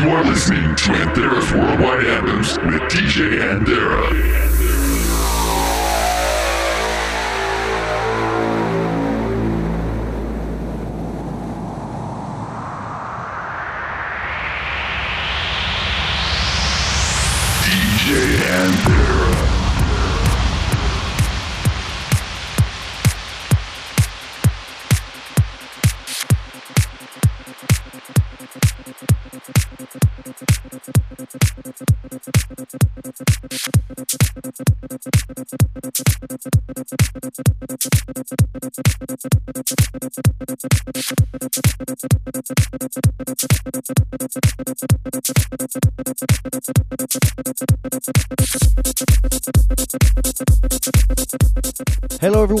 You are listening to Anthera's Worldwide Anthems with DJ Anthera.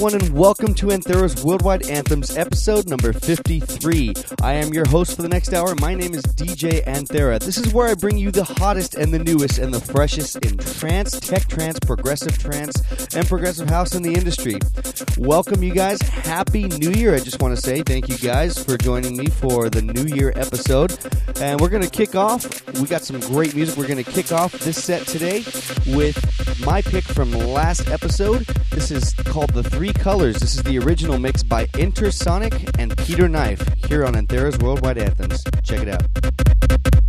Everyone, and welcome to Anthera's Worldwide Anthems, episode number 53. I am your host for the next hour. My name is DJ Anthera. This is where I bring you the hottest and the newest and the freshest in trance, tech trance, progressive trance, and progressive house in the industry. Welcome, you guys. Happy New Year. I just want to say thank you guys for joining me for the New Year episode. And we're going to kick off. We got some great music. We're going to kick off this set today with my pick from last episode. This is called The Three Colors. This is the original mix by Intersonic and Peter Knife here on Anthera's Worldwide Anthems. Check it out.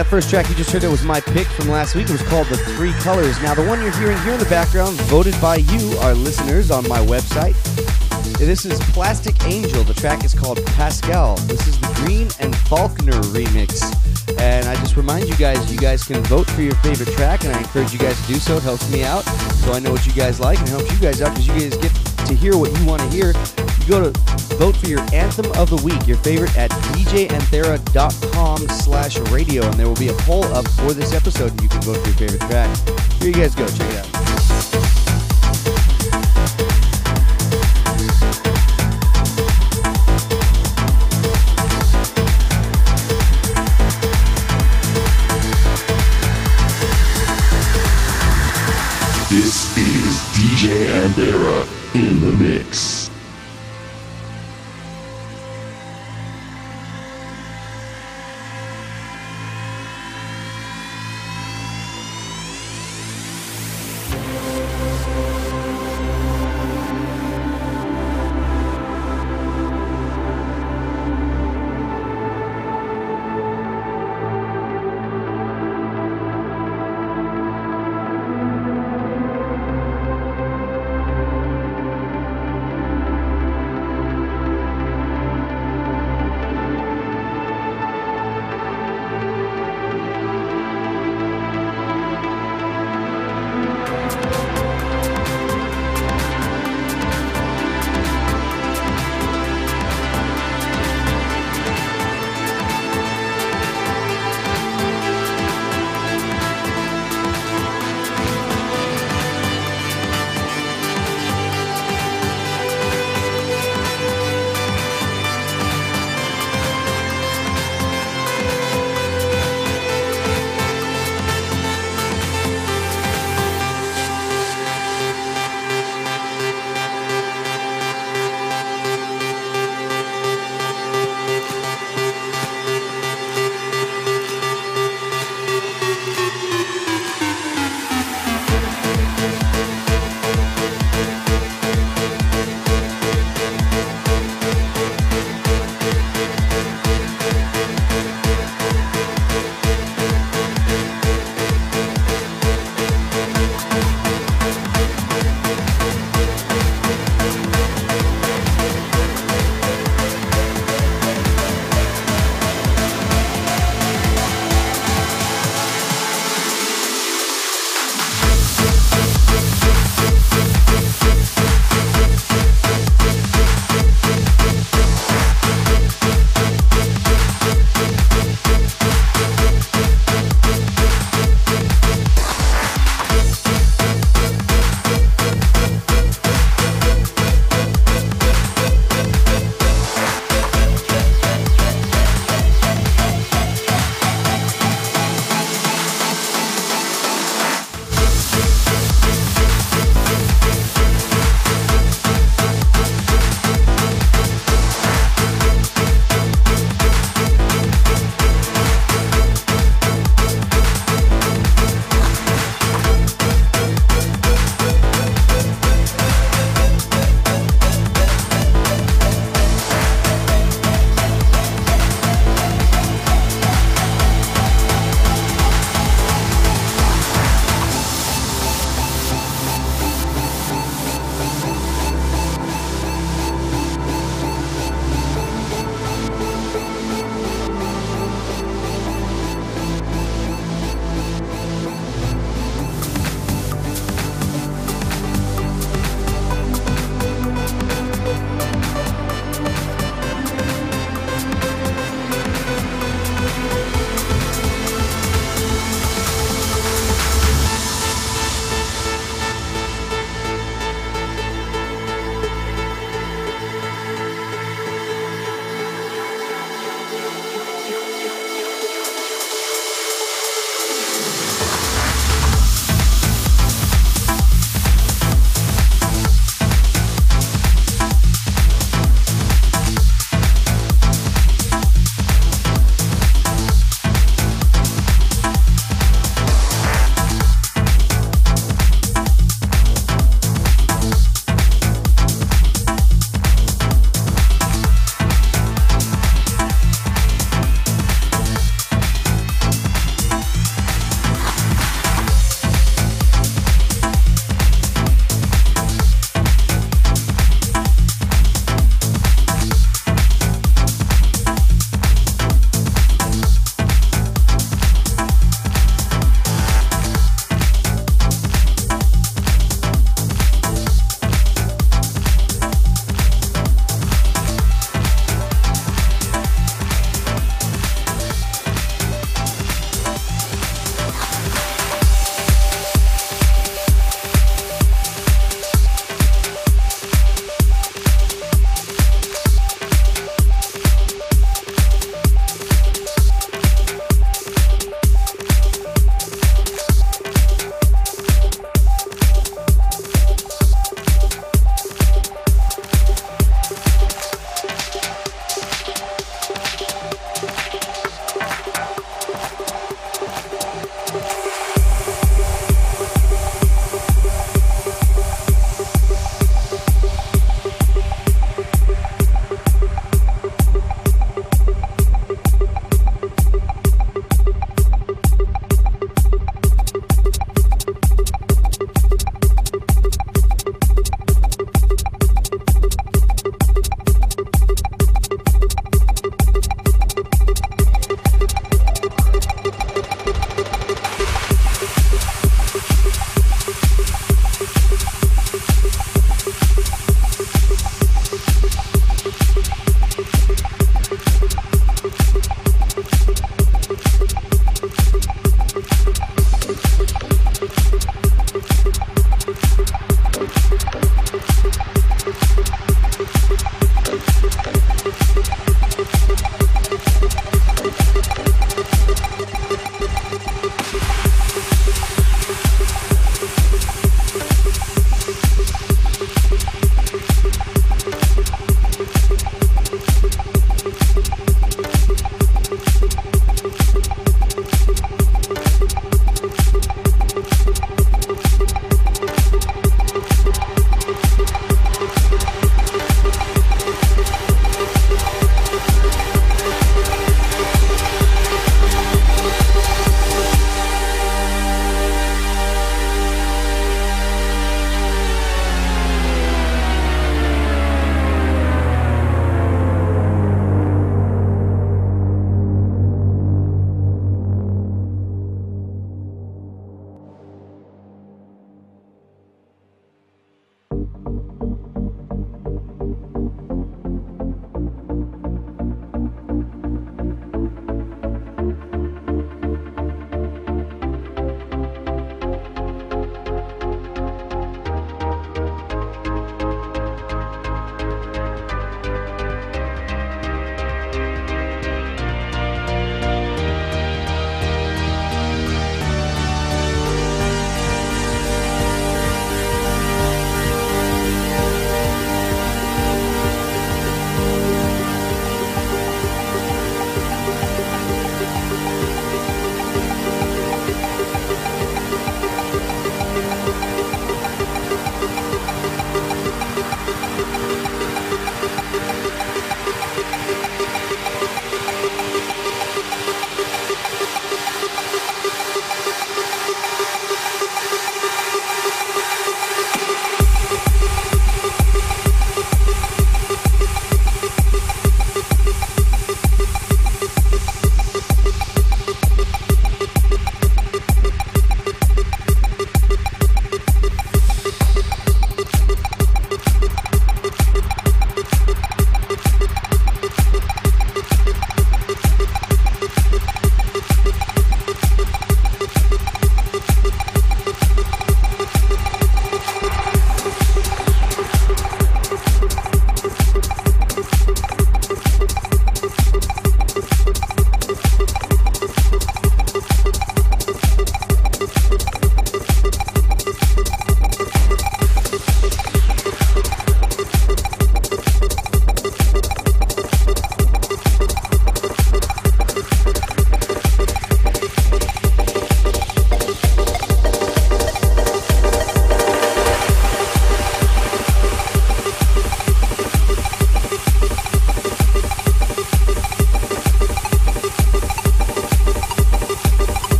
That first track you just heard there was my pick from last week. It was called The Three Colors. Now, the one you're hearing here in the background, voted by you, our listeners, on my website. This is Plastic Angel. The track is called Pascal. This is the Green and Faulkner remix. And I just remind you guys, you guys can vote for your favorite track, and I encourage you guys to do so. It helps me out, so I know what you guys like, and helps you guys out because you guys get to hear what you want to hear. You go to vote for your anthem of the week, your favorite, at djanthera.com slash radio, and there will be a poll up for this episode, and you can vote for your favorite track. Here you guys go. Check it out.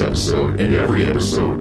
Episode and every episode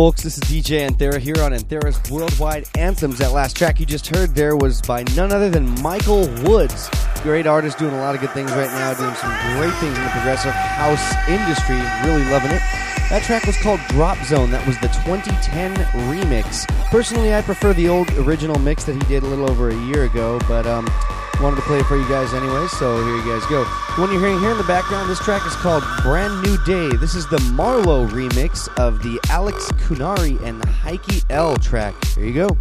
folks, this is DJ Anthera here on Anthera's Worldwide Anthems. That last track you just heard there was by none other than Michael Woods. Great artist doing a lot of good things right now, doing some great things in the progressive house industry. Really loving it. That track was called Drop Zone. That was the 2010 remix. Personally, I prefer the old original mix that he did a little over a year ago, but um, wanted to play it for you guys anyway, so here you guys go. The one you're hearing here in the background, this track is called Brand New Day. This is the MaRLo remix of the Alex Kunnari and Heikki L track. Here you go.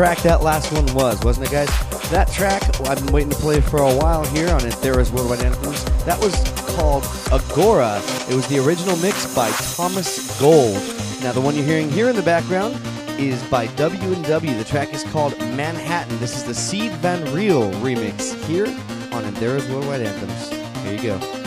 Track that last one was, wasn't it, guys? That track I've been waiting to play for a while here on Anthera's Worldwide Anthems. That was called Agora. It was the original mix by Thomas Gold. Now, the one you're hearing here in the background is by W&W. The track is called Manhattan. This is the Sied Van Riel remix here on Anthera's Worldwide Anthems. Here you go.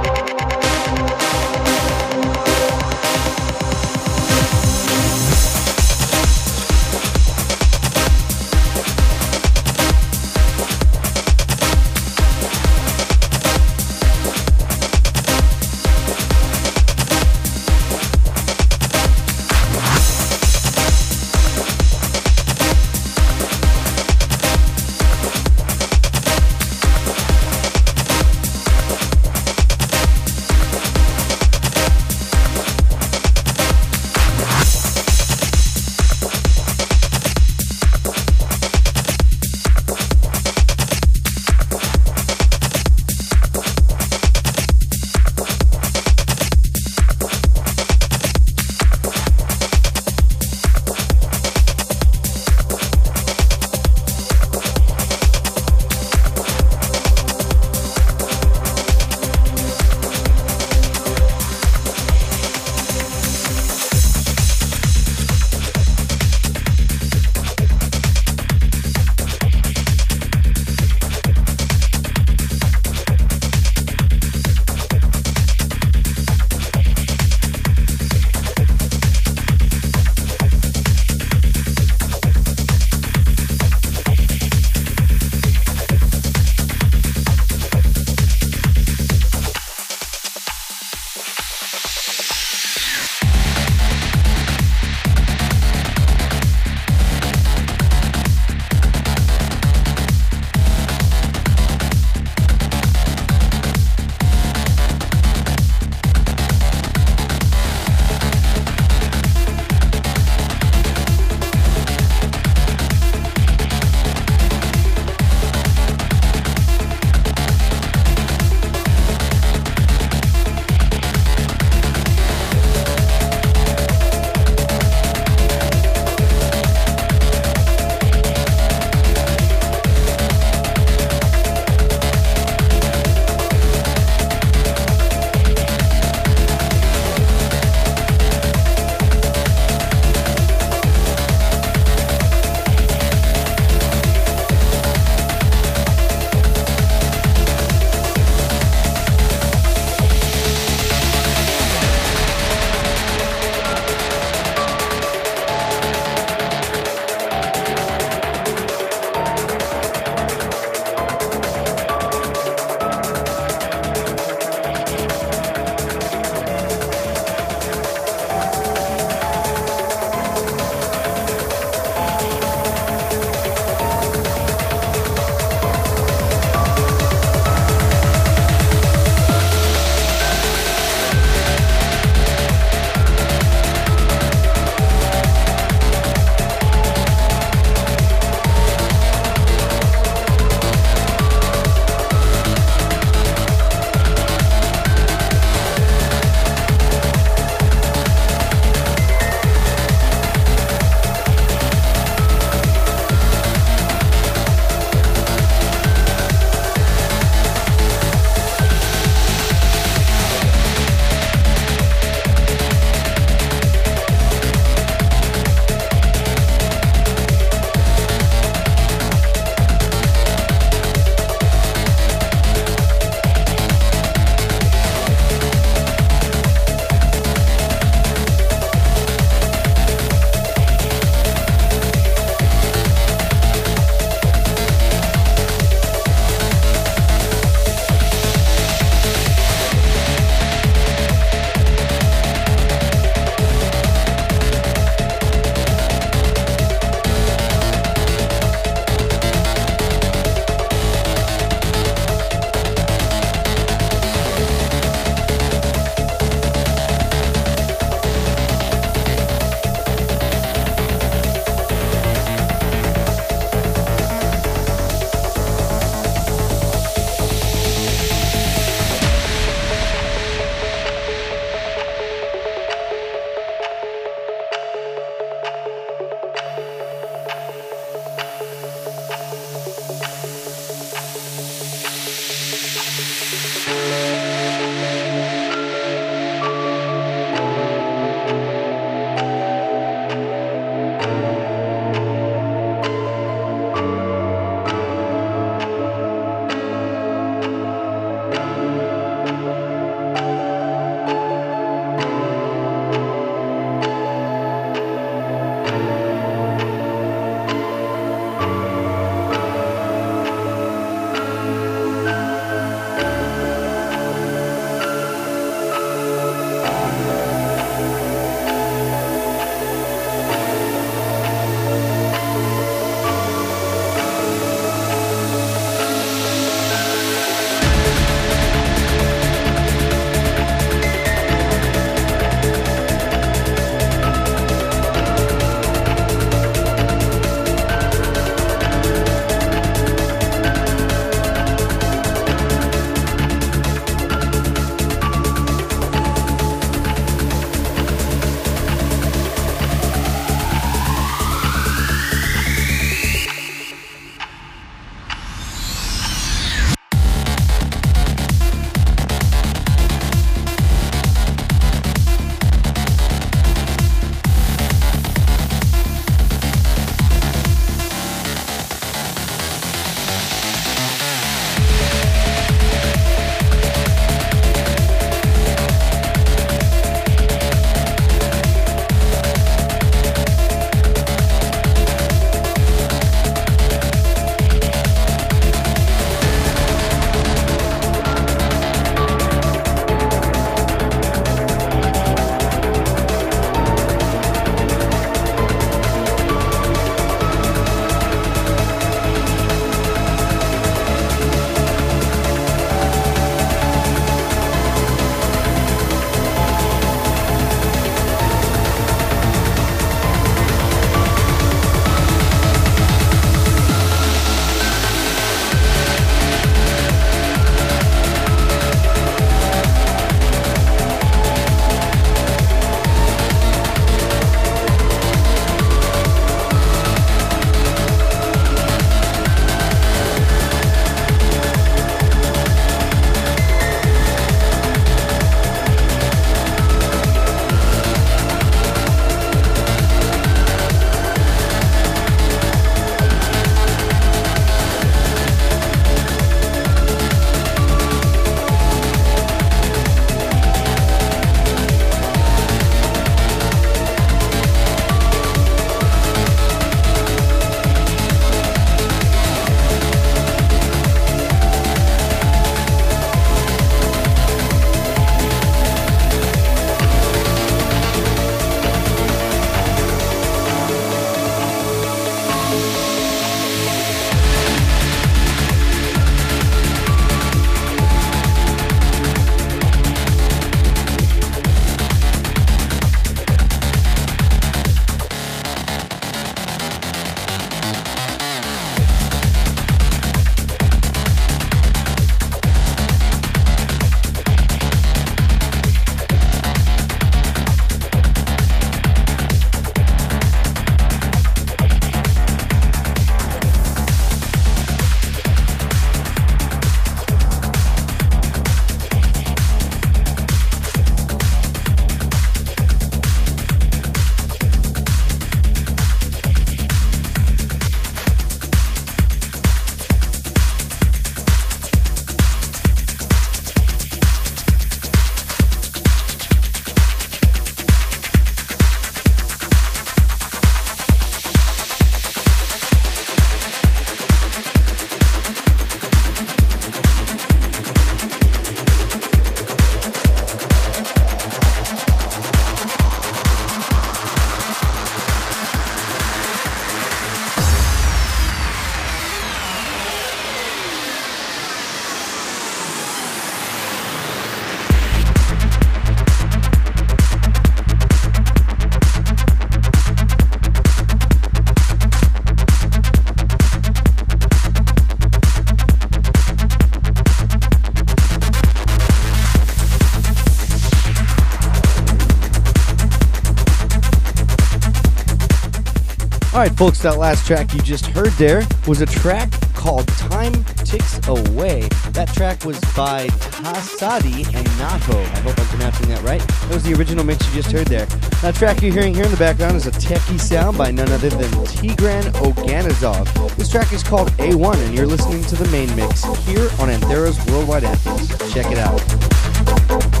Right, folks, that last track you just heard there was a track called Time Ticks Away. That track was by Tasadi and Naho. I hope I'm pronouncing that right. That was the original mix you just heard there. That track you're hearing here in the background is a techie sound by none other than Tigran Oganezov. This track is called A1, and you're listening to the main mix here on Anthera's Worldwide Anthems. Check it out.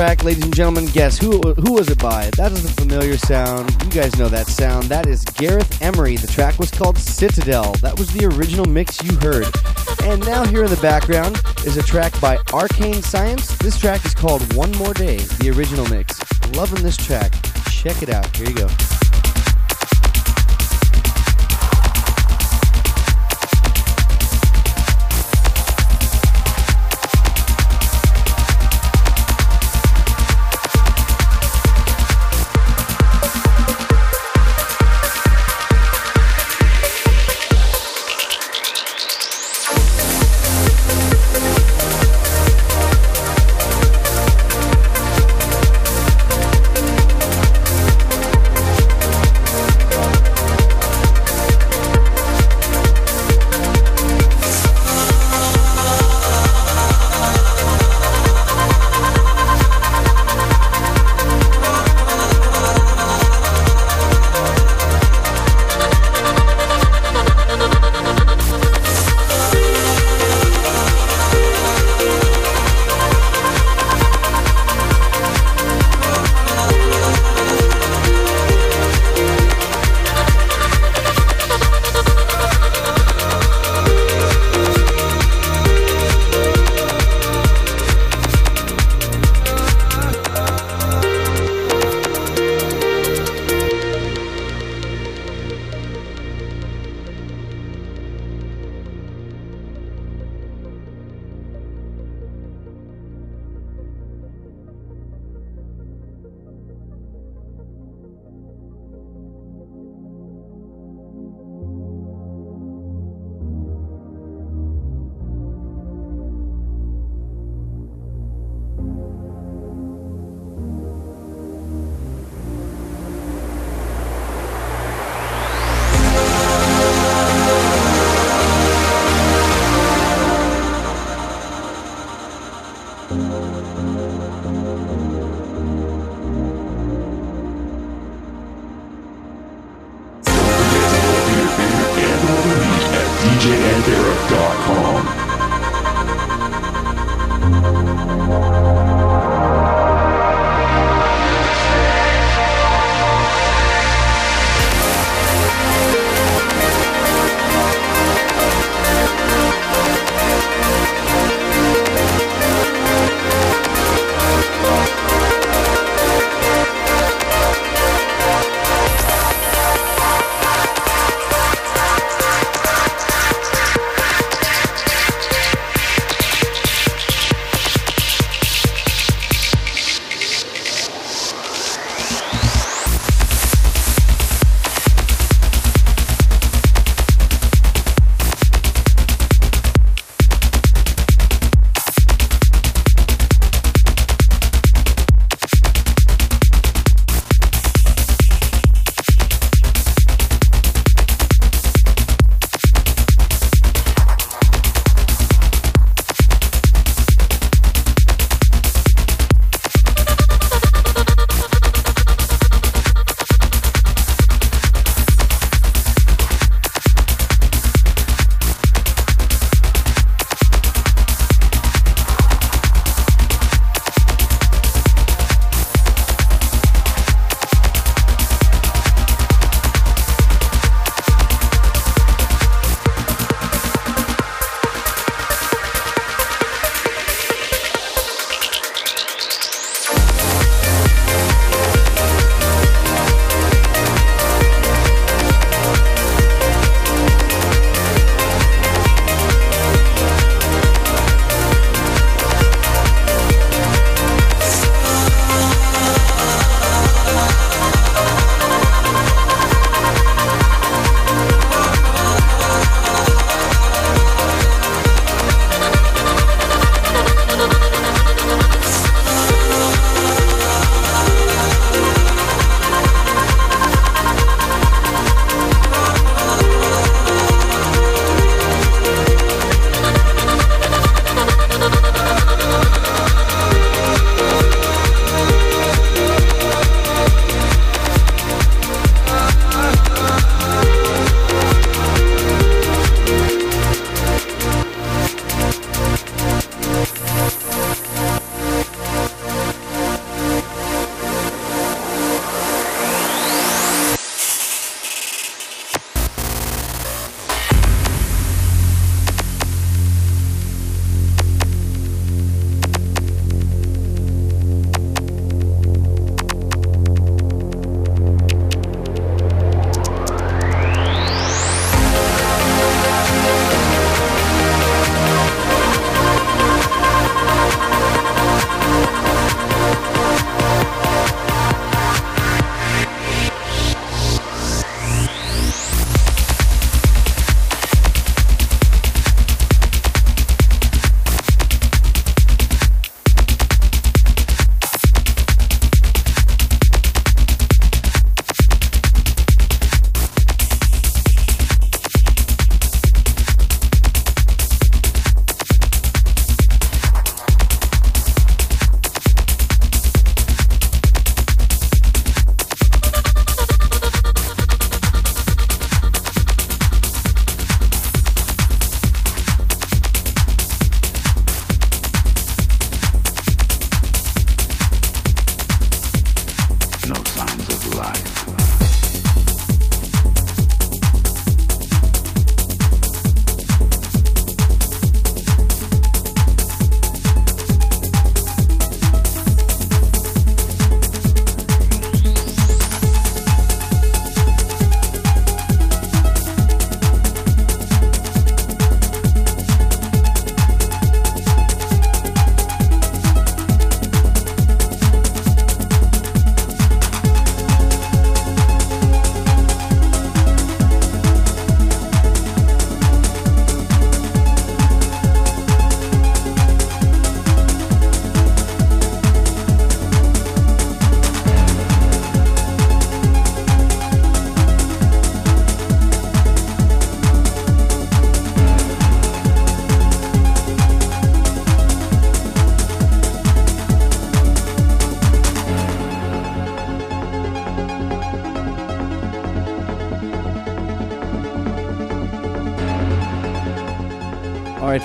Track, ladies and gentlemen, guess who who was it by? That is a familiar sound. You guys know that sound. That is Gareth Emery. The track was called Citadel. That was the original mix you heard. And now here in the background is a track by Arcane Science. This track is called One More Day, the original mix. Loving this track. Check it out. Here you go.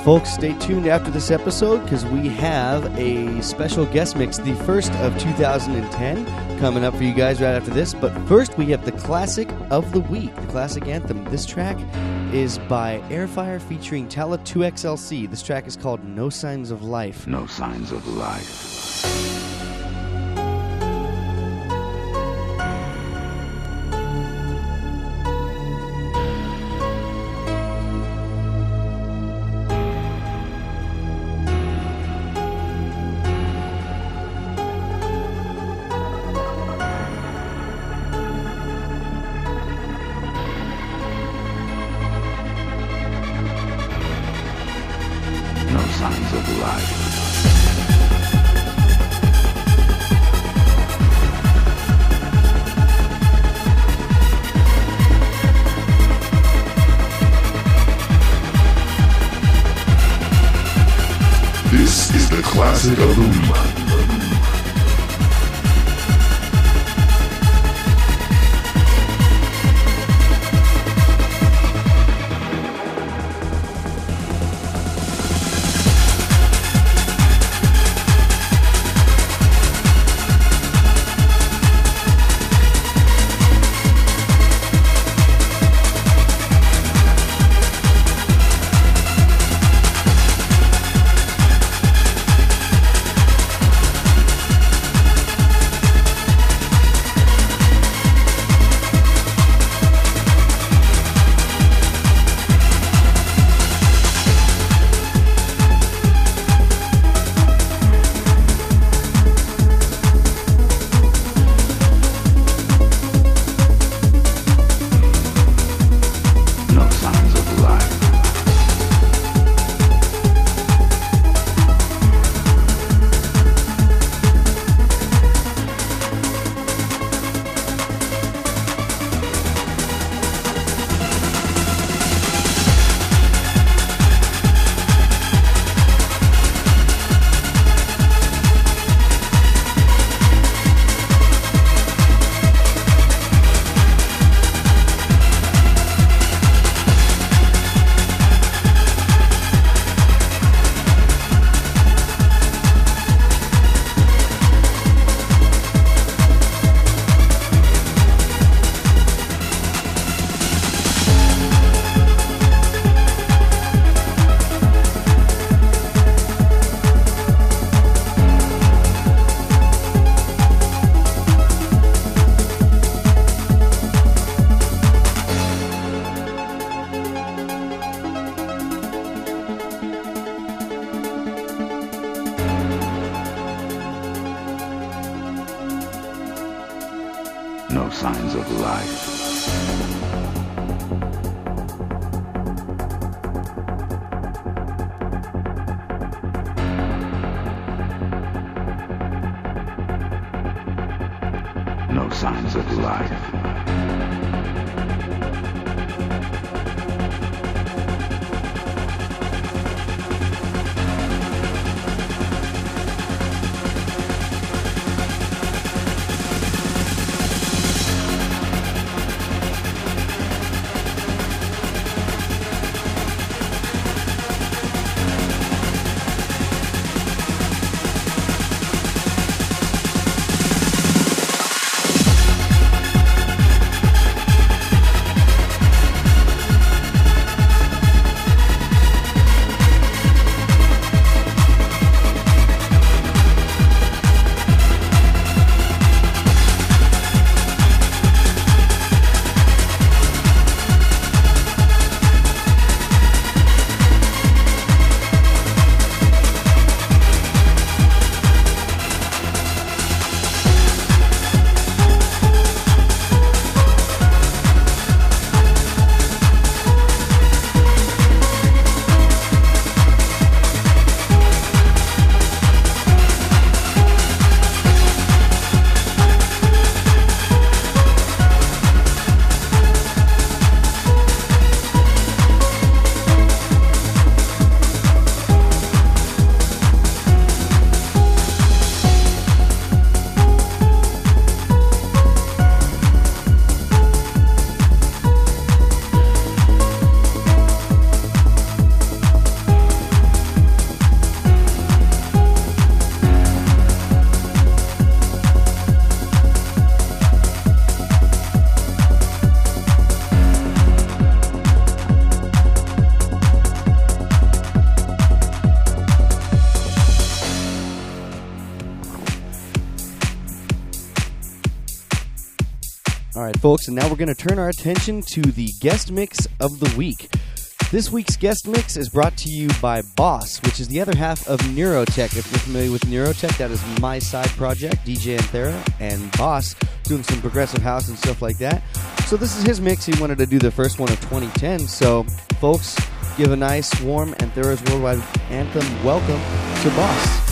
Folks, stay tuned after this episode because we have a special guest mix, the first of 2010, coming up for you guys right after this. But first, we have the classic of the week, the classic anthem. This track is by Airfire featuring Tala 2XLC. This track is called No Signs of Life. No Signs of Life. Folks, and now we're going to turn our attention to the guest mix of the week. This week's guest mix is brought to you by Boss, which is the other half of Neurotech. If you're familiar with Neurotech, that is my side project, DJ Anthera, and Boss doing some progressive house and stuff like that. So this is his mix. He wanted to do the first one of 2010. So, folks, give a nice, warm Anthera's Worldwide Anthem welcome to Boss.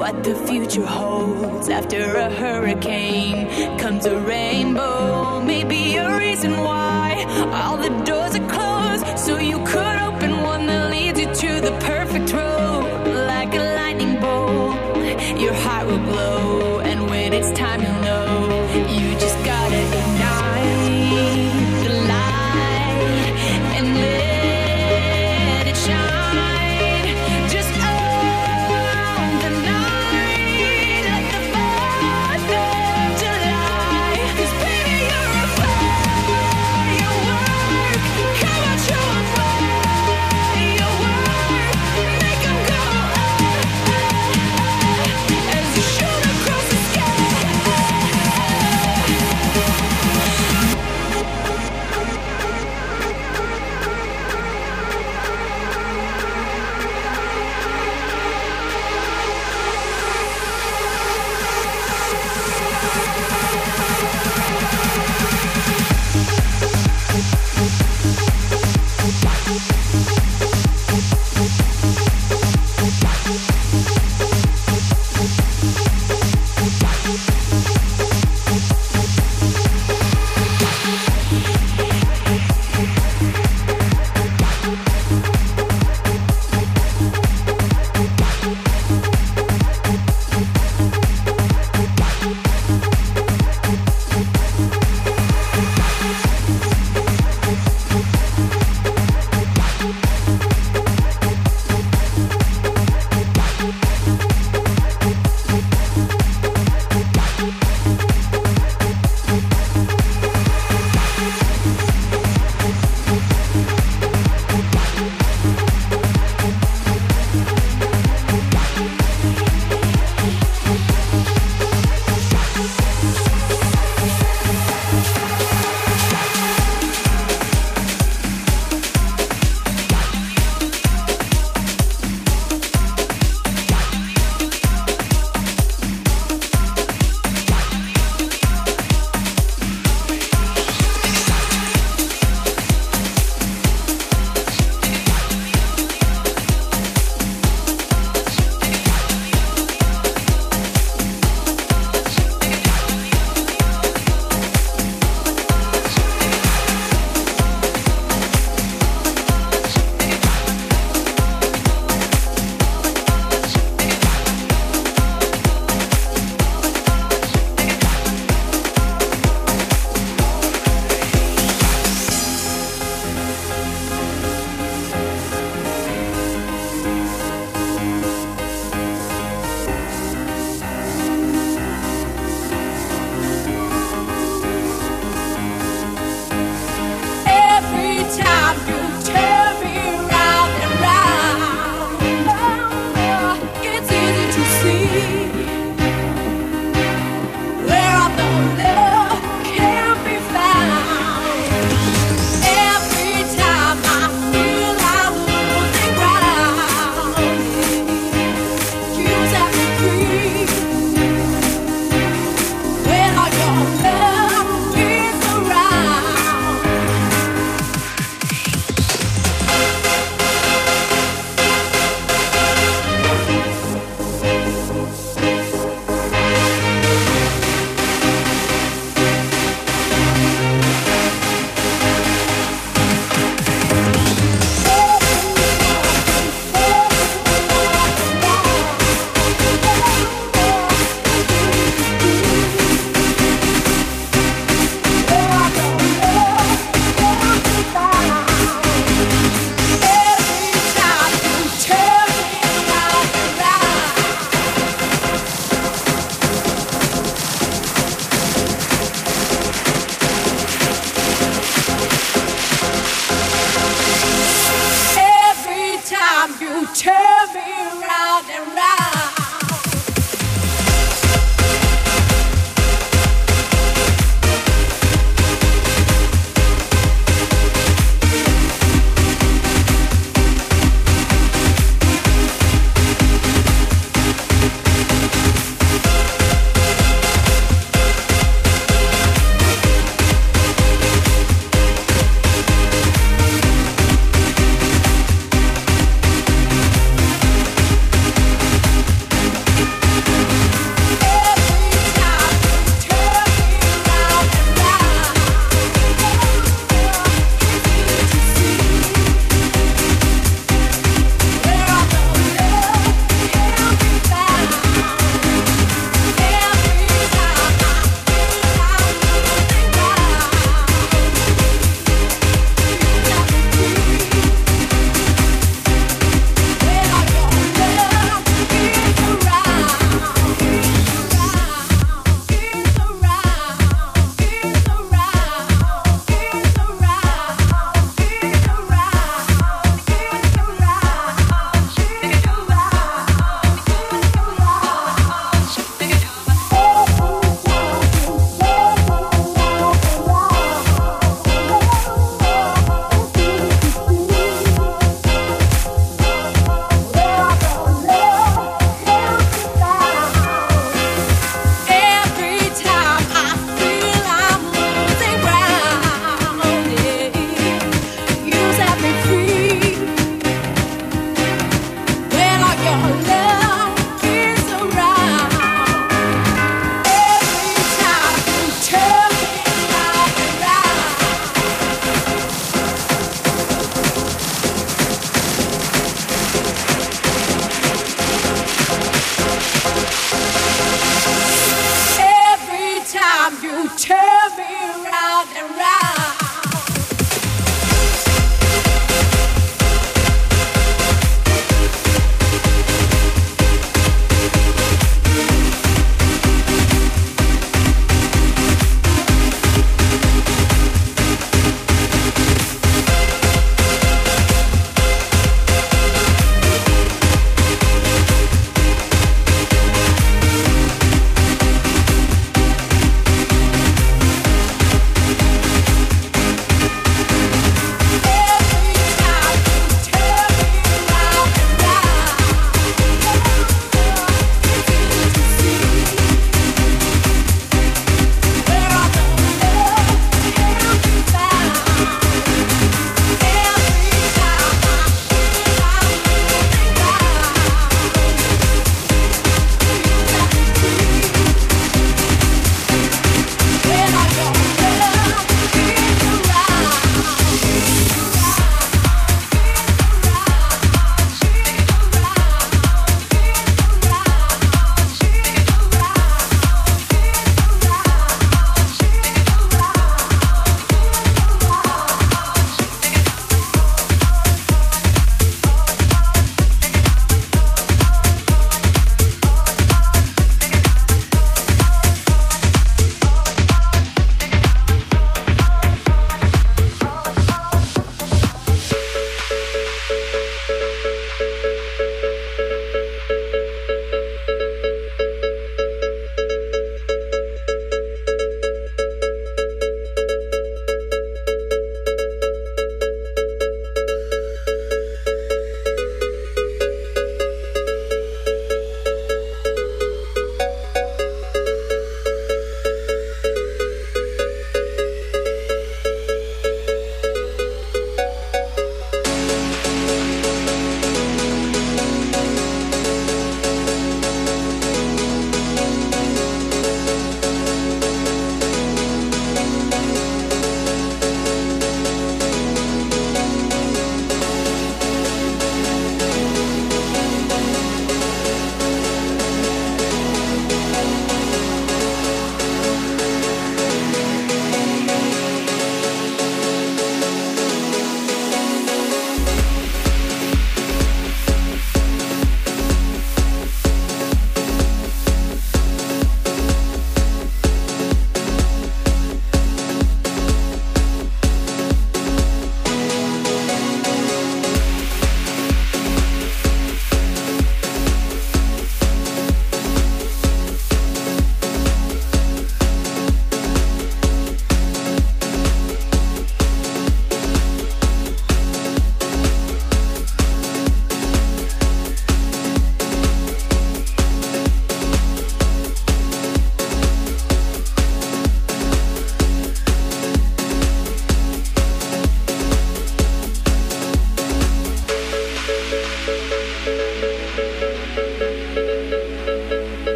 What the future holds after a hurricane comes a rainbow. Maybe a reason why all the doors are closed, so you could open one that leads you to the perfect road.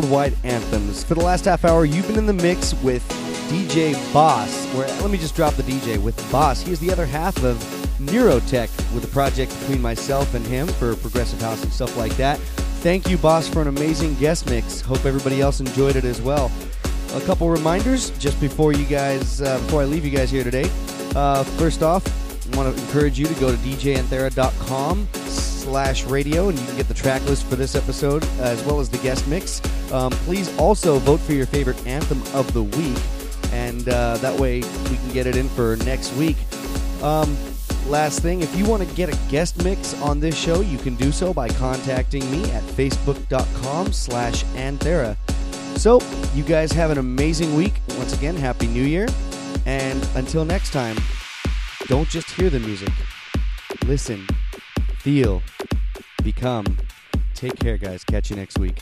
Worldwide Anthems. For the last half hour, you've been in the mix with DJ Boss. Where let me just drop the DJ with Boss. He is the other half of Neurotech with a project between myself and him for progressive house and stuff like that. Thank you, Boss, for an amazing guest mix. Hope everybody else enjoyed it as well. A couple reminders just before you guys, uh, before I leave you guys here today. Uh, first off, I want to encourage you to go to djanthera.com slash radio and you can get the track list for this episode as well as the guest mix. Um, please also vote for your favorite anthem of the week, and uh, that way we can get it in for next week. Um, last thing, if you want to get a guest mix on this show, you can do so by contacting me at facebook.com slash anthera. So, you guys have an amazing week. Once again, Happy New Year. And until next time, don't just hear the music. Listen, feel, become. Take care, guys. Catch you next week.